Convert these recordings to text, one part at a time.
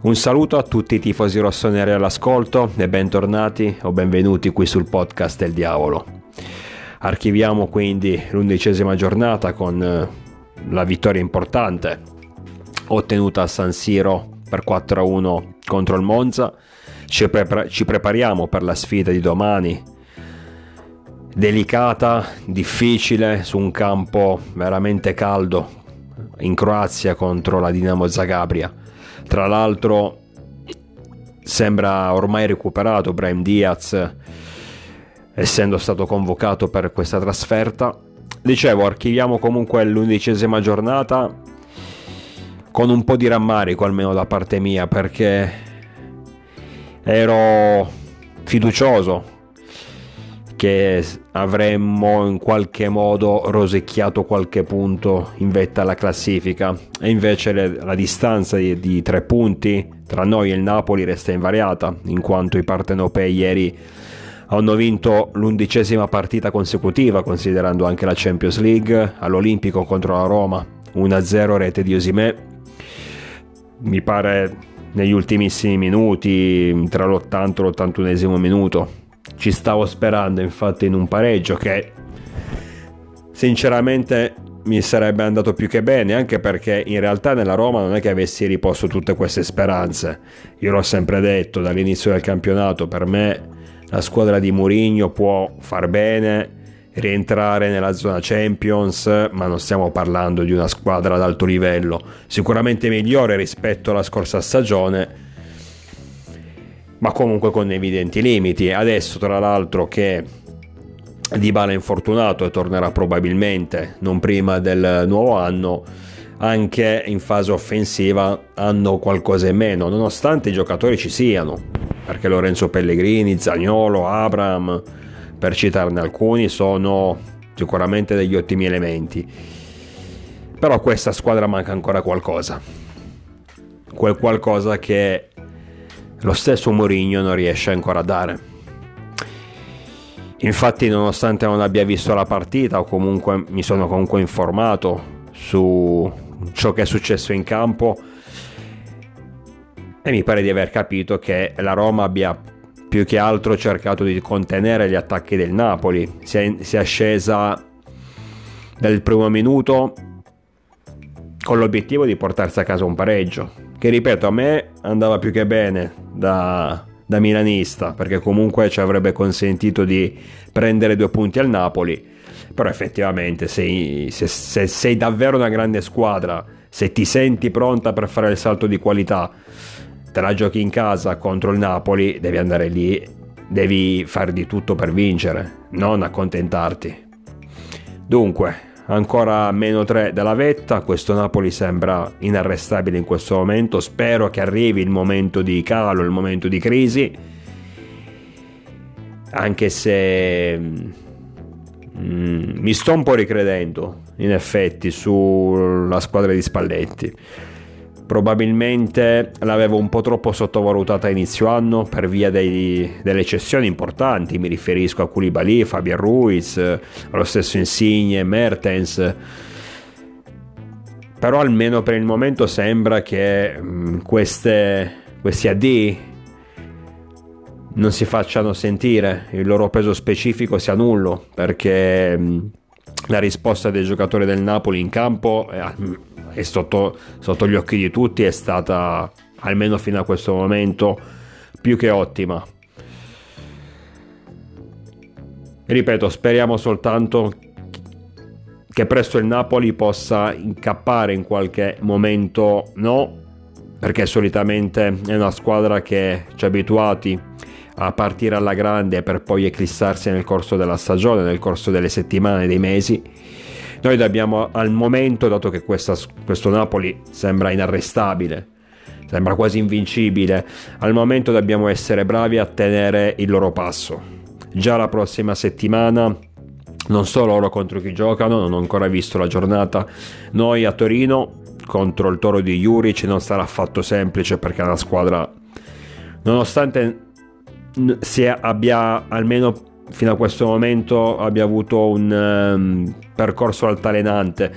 Un saluto a tutti i tifosi rossoneri all'ascolto e bentornati o benvenuti qui sul podcast del diavolo. Archiviamo quindi l'undicesima giornata con eh, la vittoria importante ottenuta a San Siro per 4-1 contro il Monza. Ci, prepar- ci prepariamo per la sfida di domani, delicata, difficile, su un campo veramente caldo in Croazia contro la Dinamo Zagabria tra l'altro sembra ormai recuperato Brahim Diaz essendo stato convocato per questa trasferta. Dicevo, archiviamo comunque l'undicesima giornata con un po' di rammarico almeno da parte mia perché ero fiducioso che avremmo in qualche modo rosicchiato qualche punto in vetta alla classifica. E invece le, la distanza di, di, tre punti tra noi e il Napoli resta invariata in quanto i partenopei ieri hanno vinto l'undicesima partita consecutiva considerando anche la Champions League all'Olimpico contro la Roma 1-0 rete di Osimè. Mi pare negli ultimissimi minuti tra l'80 e l'81 minuto ci stavo sperando infatti in un pareggio che sinceramente mi sarebbe andato più che bene, anche perché in realtà nella Roma non è che avessi riposto tutte queste speranze. Io l'ho sempre detto dall'inizio del campionato, per me la squadra di Mourinho può far bene, rientrare nella zona Champions, ma non stiamo parlando di una squadra ad alto livello, sicuramente migliore rispetto alla scorsa stagione ma comunque con evidenti limiti. Adesso, tra l'altro, che Dybala è infortunato e tornerà probabilmente non prima del nuovo anno, anche in fase offensiva hanno qualcosa in meno, nonostante i giocatori ci siano, perché Lorenzo Pellegrini, Zagnolo, Abram, per citarne alcuni, sono sicuramente degli ottimi elementi. Però a questa squadra manca ancora qualcosa. Quel qualcosa che lo stesso Mourinho non riesce ancora a dare. Infatti, nonostante non abbia visto la partita, o comunque mi sono comunque informato su ciò che è successo in campo, e mi pare di aver capito che la Roma abbia più che altro cercato di contenere gli attacchi del Napoli. Si è, si è scesa dal primo minuto con l'obiettivo di portarsi a casa un pareggio, che ripeto a me andava più che bene da, da milanista, perché comunque ci avrebbe consentito di prendere due punti al Napoli, però effettivamente sei, se, se sei davvero una grande squadra, se ti senti pronta per fare il salto di qualità, te la giochi in casa contro il Napoli, devi andare lì, devi fare di tutto per vincere, non accontentarti. Dunque, ancora meno 3 dalla vetta, questo Napoli sembra inarrestabile in questo momento, spero che arrivi il momento di calo, il momento di crisi, anche se mm, mi sto un po' ricredendo in effetti sulla squadra di Spalletti probabilmente l'avevo un po' troppo sottovalutata a inizio anno per via dei, delle cessioni importanti, mi riferisco a Koulibaly, Fabian Ruiz, allo stesso Insigne, Mertens, però almeno per il momento sembra che mh, queste, questi AD non si facciano sentire, il loro peso specifico sia nullo, perché mh, la risposta dei giocatori del Napoli in campo è e sotto, sotto gli occhi di tutti è stata, almeno fino a questo momento, più che ottima. Ripeto, speriamo soltanto che presto il Napoli possa incappare in qualche momento, no, perché solitamente è una squadra che ci ha abituati a partire alla grande per poi eclissarsi nel corso della stagione, nel corso delle settimane, dei mesi noi dobbiamo al momento, dato che questa, questo Napoli sembra inarrestabile, sembra quasi invincibile, al momento dobbiamo essere bravi a tenere il loro passo. Già la prossima settimana non so loro contro chi giocano, non ho ancora visto la giornata. Noi a Torino contro il Toro di Juric non sarà affatto semplice perché la squadra, nonostante sia, abbia almeno fino a questo momento abbia avuto un um, percorso altalenante,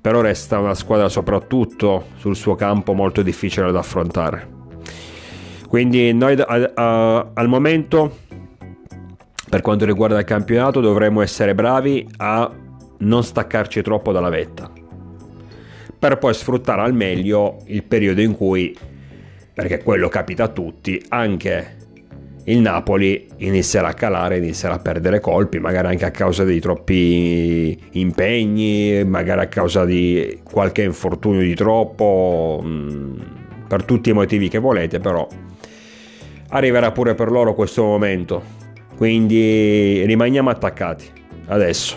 però resta una squadra soprattutto sul suo campo molto difficile da affrontare. Quindi noi a, a, al momento, per quanto riguarda il campionato, dovremmo essere bravi a non staccarci troppo dalla vetta, per poi sfruttare al meglio il periodo in cui, perché quello capita a tutti, anche il Napoli inizierà a calare, inizierà a perdere colpi, magari anche a causa di troppi impegni, magari a causa di qualche infortunio di troppo, mm, per tutti i motivi che volete, però arriverà pure per loro questo momento. Quindi rimaniamo attaccati adesso,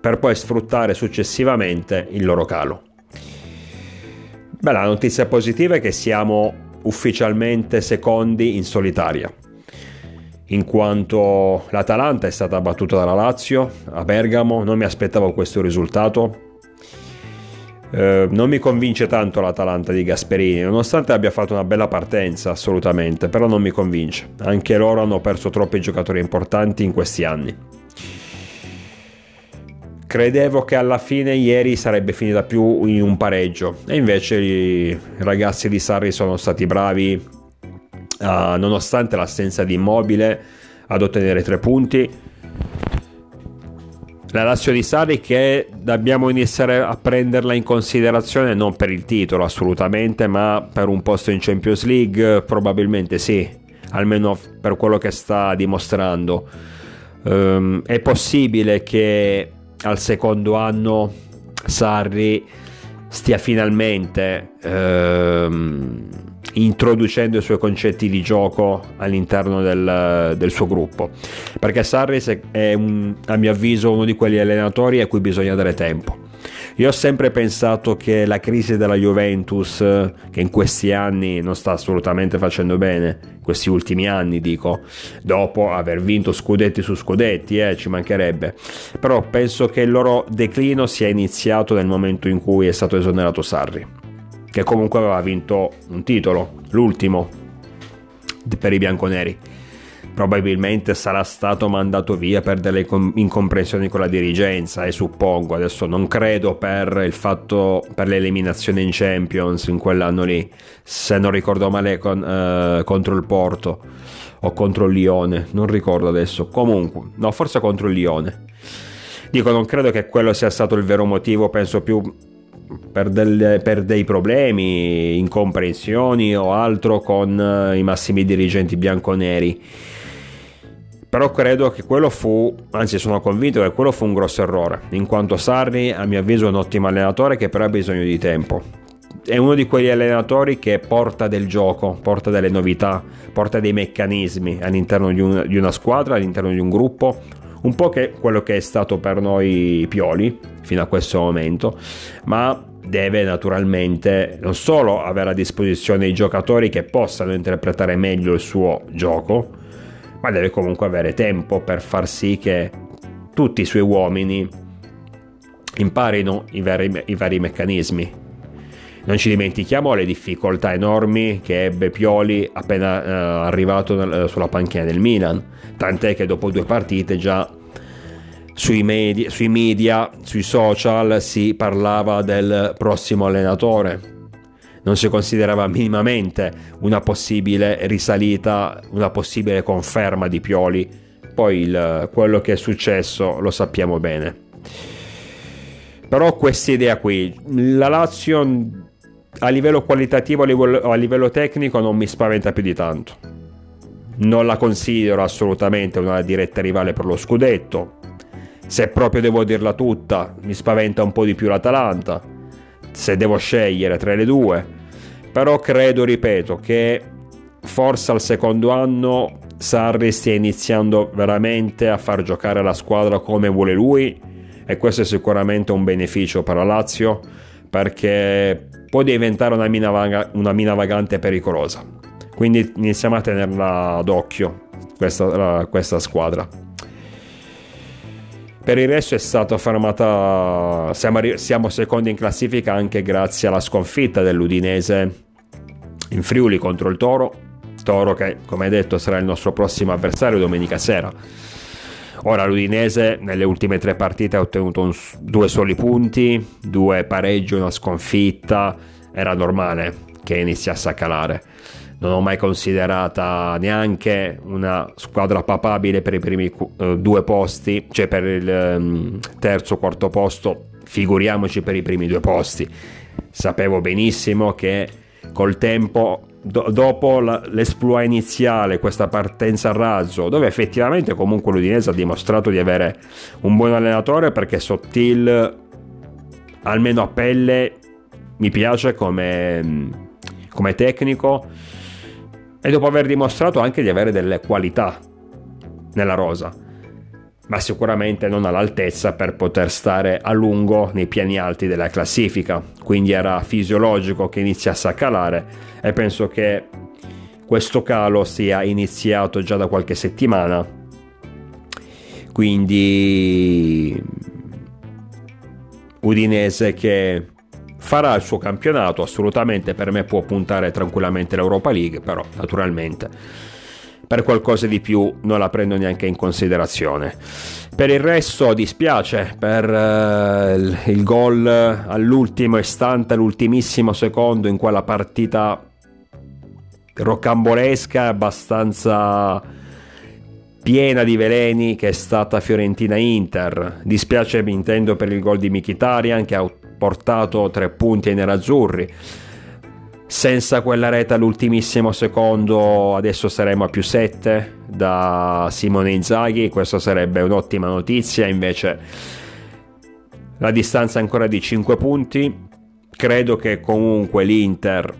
per poi sfruttare successivamente il loro calo. Beh, la notizia positiva è che siamo ufficialmente secondi in solitaria in quanto l'Atalanta è stata battuta dalla Lazio a Bergamo, non mi aspettavo questo risultato. Eh, non mi convince tanto l'Atalanta di Gasperini, nonostante abbia fatto una bella partenza assolutamente, però non mi convince. Anche loro hanno perso troppi giocatori importanti in questi anni. Credevo che alla fine ieri sarebbe finita più in un pareggio e invece i ragazzi di Sarri sono stati bravi uh, nonostante l'assenza di Immobile ad ottenere tre punti. La Lazio di Sarri che dobbiamo iniziare a prenderla in considerazione non per il titolo assolutamente, ma per un posto in Champions League probabilmente sì, almeno per quello che sta dimostrando. Um, è possibile che al secondo anno Sarri stia finalmente um, introducendo i suoi concetti di gioco all'interno del, del suo gruppo. Perché Sarri è un, a mio avviso uno di quegli allenatori a cui bisogna dare tempo. Io ho sempre pensato che la crisi della Juventus, che in questi anni non sta assolutamente facendo bene, questi ultimi anni dico, dopo aver vinto scudetti su scudetti, eh, ci mancherebbe, però penso che il loro declino sia iniziato nel momento in cui è stato esonerato Sarri che comunque aveva vinto un titolo, l'ultimo per i bianconeri. Probabilmente sarà stato mandato via per delle incomprensioni con la dirigenza e suppongo, adesso non credo per il fatto per l'eliminazione in Champions in quell'anno lì, se non ricordo male con, eh, contro il Porto o contro il Lione, non ricordo adesso. Comunque, no, forse contro il Lione. Dico, non credo che quello sia stato il vero motivo, penso più per, del, per, dei problemi, incomprensioni o altro con eh, i massimi dirigenti bianconeri. Però credo che quello fu, anzi sono convinto che quello fu un grosso errore, in quanto Sarri a mio avviso è un ottimo allenatore che però ha bisogno di tempo. È uno di quegli allenatori che porta del gioco, porta delle novità, porta dei meccanismi all'interno di, un, di una squadra, all'interno di un gruppo, un po' che quello che è stato per noi Pioli fino a questo momento, ma deve naturalmente non solo avere a disposizione i giocatori che possano interpretare meglio il suo gioco, ma deve comunque avere tempo per far sì che tutti i suoi uomini imparino i vari, i vari meccanismi. Non ci dimentichiamo le difficoltà enormi che ebbe Pioli appena eh, arrivato nel, sulla panchina del Milan, tant'è che dopo due partite già sui media, sui media, sui social si parlava del prossimo allenatore. Non si considerava minimamente una possibile risalita, una possibile conferma di Pioli. Poi il, quello che è successo lo sappiamo bene. Però questa idea qui, la Lazio a livello qualitativo, a livello, a livello tecnico non mi spaventa più di tanto. Non la considero assolutamente una diretta rivale per lo scudetto, se proprio devo dirla tutta, mi spaventa un po' di più l'Atalanta, se devo scegliere tra le due. Però credo, ripeto, che forse al secondo anno Sarri stia iniziando veramente a far giocare la squadra come vuole lui e questo è sicuramente un beneficio per la Lazio perché può diventare una mina, vaga, una mina vagante pericolosa. Quindi iniziamo a tenerla d'occhio questa, questa squadra. Per il resto è stata fermata, siamo, siamo secondi in classifica anche grazie alla sconfitta dell'Udinese in Friuli contro il Toro. Toro che, come detto, sarà il nostro prossimo avversario domenica sera. Ora l'Udinese nelle ultime tre partite ha ottenuto un, due soli punti, due pareggi, una sconfitta. Era normale che iniziasse a calare non ho mai considerata neanche una squadra papabile per i primi uh, due posti, cioè per il um, terzo quarto posto, figuriamoci per i primi due posti. Sapevo benissimo che col tempo, do- dopo la- l'esploit iniziale, questa partenza a razzo, dove effettivamente comunque l'Udinese ha dimostrato di avere un buon allenatore perché Sottil, almeno a pelle, mi piace come, come tecnico e dopo aver dimostrato anche di avere delle qualità nella rosa, ma sicuramente non all'altezza per poter stare a lungo nei piani alti della classifica, quindi era fisiologico che iniziasse a calare e penso che questo calo sia iniziato già da qualche settimana, quindi Udinese che farà il suo campionato, assolutamente per me può puntare tranquillamente l'Europa League, però naturalmente per qualcosa di più non la prendo neanche in considerazione. Per il resto dispiace per uh, il, gol all'ultimo istante, all'ultimissimo secondo in quella partita rocambolesca, abbastanza piena di veleni che è stata Fiorentina-Inter. Dispiace, mi intendo, per il gol di Mkhitaryan che ha portato tre punti ai nerazzurri. Senza quella rete all'ultimissimo secondo, adesso saremo a più 7 da Simone Inzaghi. Questa sarebbe un'ottima notizia. Invece, la distanza è ancora di 5 punti. Credo che comunque l'Inter,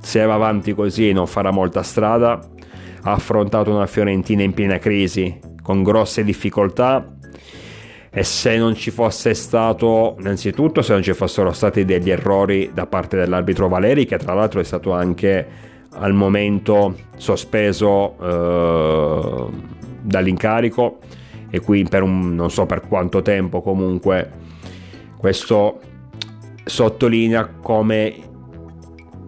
se va avanti così, non farà molta strada. Ha affrontato una Fiorentina in piena crisi, con grosse difficoltà e se non ci fosse stato, innanzitutto, se non ci fossero stati degli errori da parte dell'arbitro Valeri, che tra l'altro è stato anche al momento sospeso eh, dall'incarico e qui per un non so per quanto tempo comunque questo sottolinea come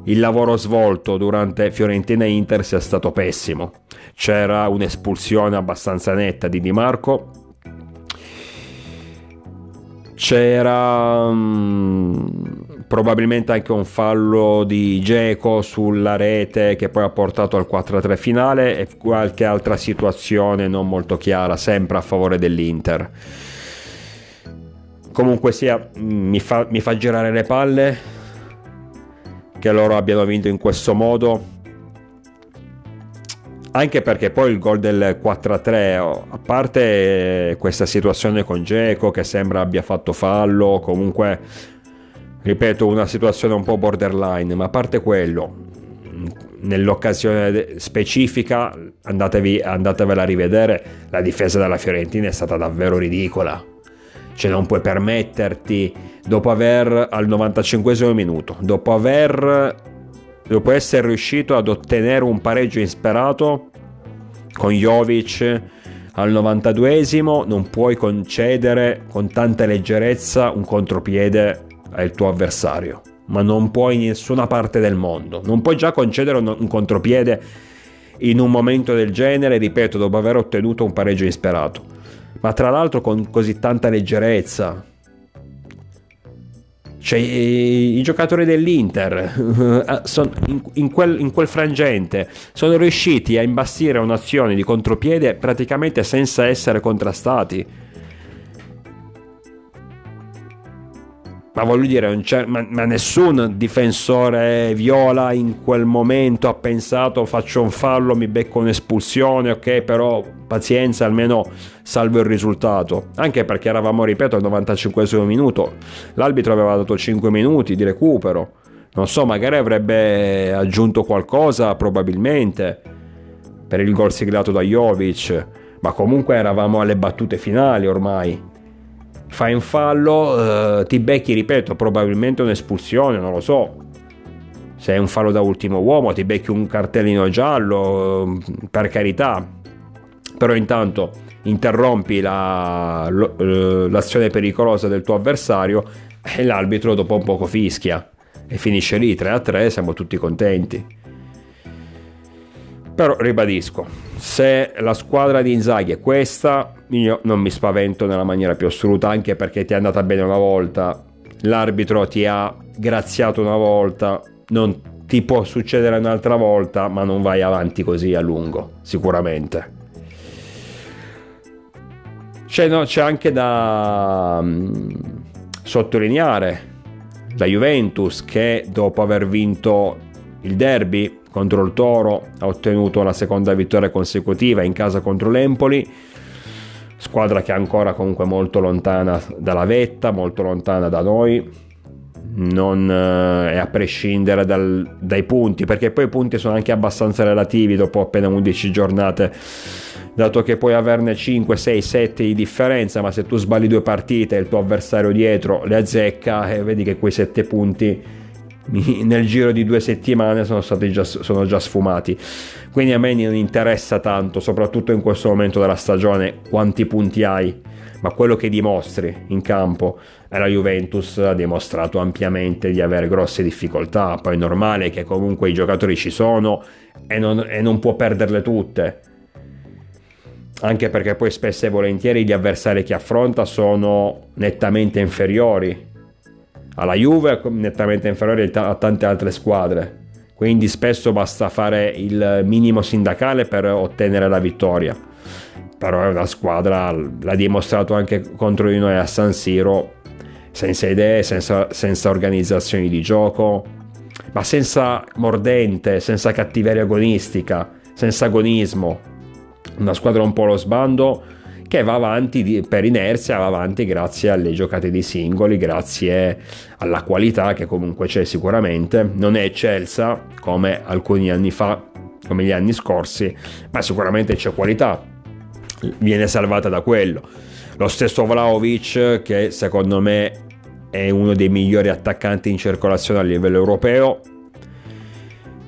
il lavoro svolto durante Fiorentina Inter sia stato pessimo. C'era un'espulsione abbastanza netta di Di Marco c'era um, probabilmente anche un fallo di Geco sulla rete che poi ha portato al 4-3 finale e qualche altra situazione non molto chiara, sempre a favore dell'Inter. Comunque sia, mi fa, mi fa girare le palle che loro abbiano vinto in questo modo anche perché poi il gol del 4-3, a parte questa situazione con Geco che sembra abbia fatto fallo, comunque ripeto una situazione un po' borderline, ma a parte quello, nell'occasione specifica andatevi, andatevela a rivedere, la difesa della Fiorentina è stata davvero ridicola. Cioè non puoi permetterti, dopo aver al 95 minuto, dopo aver dopo essere riuscito ad ottenere un pareggio insperato con Jovic al 92esimo, non puoi concedere con tanta leggerezza un contropiede al tuo avversario, ma non puoi in nessuna parte del mondo. Non puoi già concedere un, contropiede in un momento del genere, ripeto, dopo aver ottenuto un pareggio insperato. Ma tra l'altro con così tanta leggerezza, cioè, i, giocatori dell'Inter eh, in, quel, in quel frangente sono riusciti a imbastire un'azione di contropiede praticamente senza essere contrastati ma voglio dire, ma, ma, nessun difensore viola in quel momento ha pensato faccio un fallo, mi becco un'espulsione, ok, però pazienza, almeno salvo il risultato. Anche perché eravamo, ripeto, al 95 minuto, l'arbitro aveva dato 5 minuti di recupero. Non so, magari avrebbe aggiunto qualcosa, probabilmente, per il gol siglato da Jovic, ma comunque eravamo alle battute finali ormai fai un fallo, eh, ti becchi, ripeto, probabilmente un'espulsione, non lo so. Se è un fallo da ultimo uomo, ti becchi un cartellino giallo, mm, per carità. Però intanto interrompi la, eh, l'azione pericolosa del tuo avversario e l'arbitro dopo un poco fischia e finisce lì 3 a 3, siamo tutti contenti. Però ribadisco, se la squadra di Inzaghi è questa, io non mi spavento nella maniera più assoluta, anche perché ti è andata bene una volta, l'arbitro ti ha graziato una volta, non ti può succedere un'altra volta, ma non vai avanti così a lungo, sicuramente. C'è, no, c'è anche da um, sottolineare la Juventus che dopo aver vinto il derby contro il Toro ha ottenuto la seconda vittoria consecutiva in casa contro l'Empoli squadra che è ancora comunque molto lontana dalla vetta, molto lontana da noi, non eh, è a prescindere dal, dai punti, perché poi i punti sono anche abbastanza relativi dopo appena 11 giornate, dato che puoi averne 5, 6, 7 di differenza, ma se tu sbagli due partite e il tuo avversario dietro le azzecca e vedi che quei 7 punti nel giro di due settimane sono stati già, sono già sfumati. Quindi a me non interessa tanto, soprattutto in questo momento della stagione, quanti punti hai, ma quello che dimostri in campo. E la Juventus ha dimostrato ampiamente di avere grosse difficoltà. Poi è normale che comunque i giocatori ci sono e non, e non può perderle tutte. Anche perché poi spesso e volentieri gli avversari che affronta sono nettamente inferiori alla Juve nettamente inferiore a tante altre squadre. Quindi spesso basta fare il minimo sindacale per ottenere la vittoria. Però è una squadra l'ha dimostrato anche contro di noi a San Siro senza idee senza, senza organizzazioni di gioco ma senza mordente senza cattiveria agonistica senza agonismo. Una squadra un po' allo sbando che va avanti di, per inerzia, va avanti grazie alle giocate di singoli, grazie alla qualità che comunque c'è sicuramente. Non è eccelsa come alcuni anni fa, come gli anni scorsi, ma sicuramente c'è qualità, viene salvata da quello. Lo stesso Vlaovic, che secondo me è uno dei migliori attaccanti in circolazione a livello europeo,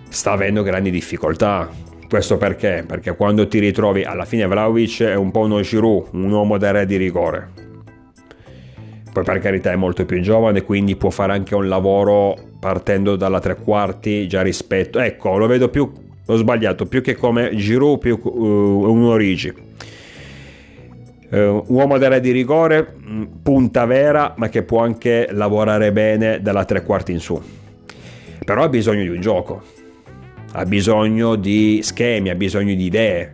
sta avendo grandi difficoltà questo perché? Perché quando ti ritrovi alla fine Vlaovic è un po' uno Giroud, un uomo d'area di rigore. Poi per carità è molto più giovane, quindi può fare anche un lavoro partendo dalla tre quarti già rispetto. Ecco, lo vedo più, ho sbagliato, più che come Giroud, più uh, un Origi. Uh, uomo d'area di rigore, mm, punta vera, ma che può anche lavorare bene dalla tre quarti in su. Però ha bisogno di un gioco ha bisogno di schemi, ha bisogno di idee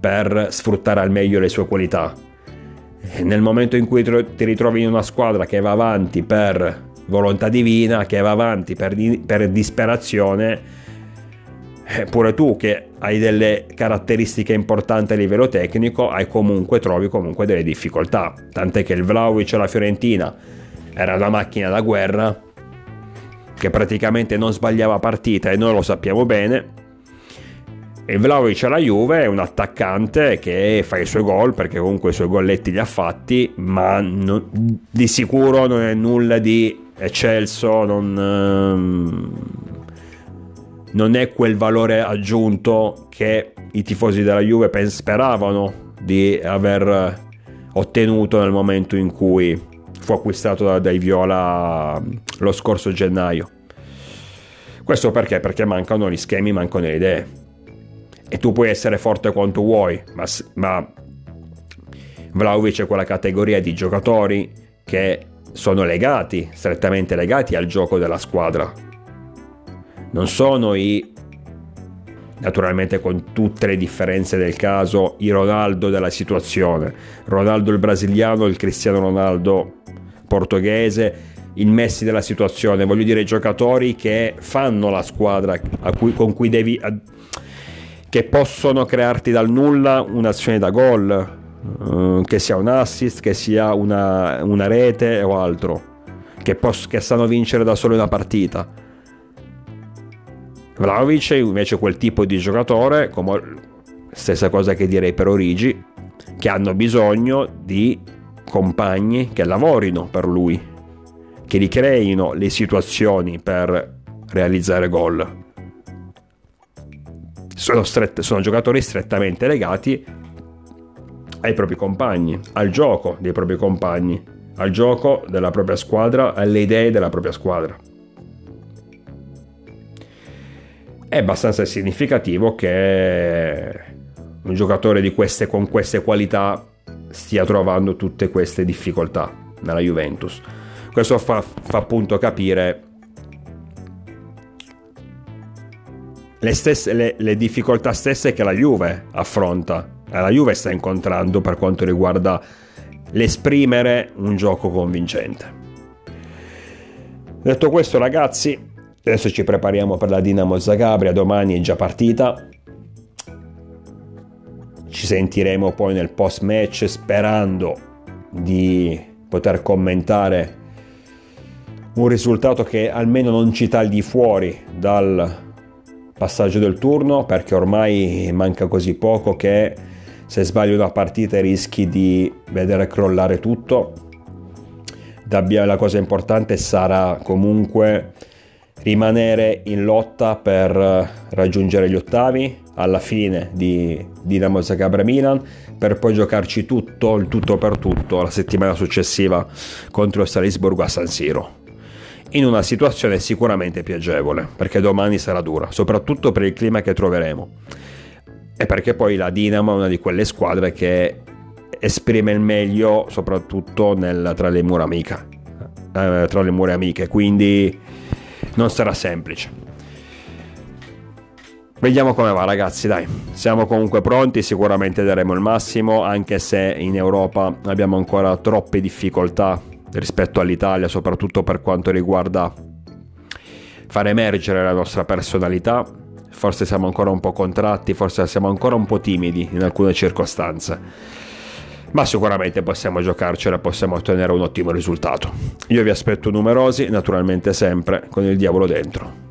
per sfruttare al meglio le sue qualità. E nel momento in cui ti ritrovi in una squadra che va avanti per volontà divina, che va avanti per, per disperazione, eh, pure tu che hai delle caratteristiche importanti a livello tecnico, hai comunque, trovi comunque delle difficoltà. Tant'è che il Vlaovic alla Fiorentina era una macchina da guerra, che praticamente non sbagliava partita e noi lo sappiamo bene. E Vlaovic alla Juve è un attaccante che fa i suoi gol perché comunque i suoi golletti li ha fatti, ma non, di sicuro non è nulla di eccelso, non, ehm, non è quel valore aggiunto che i tifosi della Juve speravano di aver ottenuto nel momento in cui fu acquistato dai Viola lo scorso gennaio. Questo perché? Perché mancano gli schemi, mancano le idee. E tu puoi essere forte quanto vuoi, ma, ma Vlaovic è quella categoria di giocatori che sono legati, strettamente legati al gioco della squadra. Non sono i naturalmente con tutte le differenze del caso, i Ronaldo della situazione. Ronaldo il brasiliano, il Cristiano Ronaldo portoghese, il Messi della situazione, voglio dire giocatori che fanno la squadra cui, con cui devi... che possono crearti dal nulla un'azione da gol, uh, che sia un assist, che sia una, una rete o altro, che, poss- che sanno vincere da solo una partita. Vlaovic è invece quel tipo di giocatore, come stessa cosa che direi per Origi, che hanno bisogno di compagni che lavorino per lui, che ricreino le situazioni per realizzare gol. Sono, strette, sono giocatori strettamente legati ai propri compagni, al gioco dei propri compagni, al gioco della propria squadra, alle idee della propria squadra. È abbastanza significativo che un giocatore queste, con queste qualità stia trovando tutte queste difficoltà nella Juventus. Questo fa, fa appunto capire le, stesse, le, le difficoltà stesse che la Juve affronta. La Juve sta incontrando per quanto riguarda l'esprimere un gioco convincente. Detto questo ragazzi, adesso ci prepariamo per la Dinamo Zagabria, domani è già partita. Ci sentiremo poi nel post match sperando di poter commentare un risultato che almeno non ci tagli fuori dal passaggio del turno perché ormai manca così poco che se sbagli una partita rischi di vedere crollare tutto. La cosa importante sarà comunque rimanere in lotta per raggiungere gli ottavi alla fine di Dinamo Zagabria Milan per poi giocarci tutto, il tutto per tutto la settimana successiva contro il Salisburgo a San Siro. In una situazione sicuramente più agevole perché domani sarà dura soprattutto per il clima che troveremo. E perché poi la Dinamo è una di quelle squadre che esprime il meglio soprattutto nel, tra le mura amiche eh, tra le mura amiche quindi non sarà semplice Vediamo come va ragazzi, dai. Siamo comunque pronti, sicuramente daremo il massimo, anche se in Europa abbiamo ancora troppe difficoltà rispetto all'Italia, soprattutto per quanto riguarda far emergere la nostra personalità, forse siamo ancora un po' contratti, forse siamo ancora un po' timidi in alcune circostanze. Ma sicuramente possiamo giocarcela, possiamo ottenere un ottimo risultato. Io vi aspetto numerosi, naturalmente sempre con il diavolo dentro.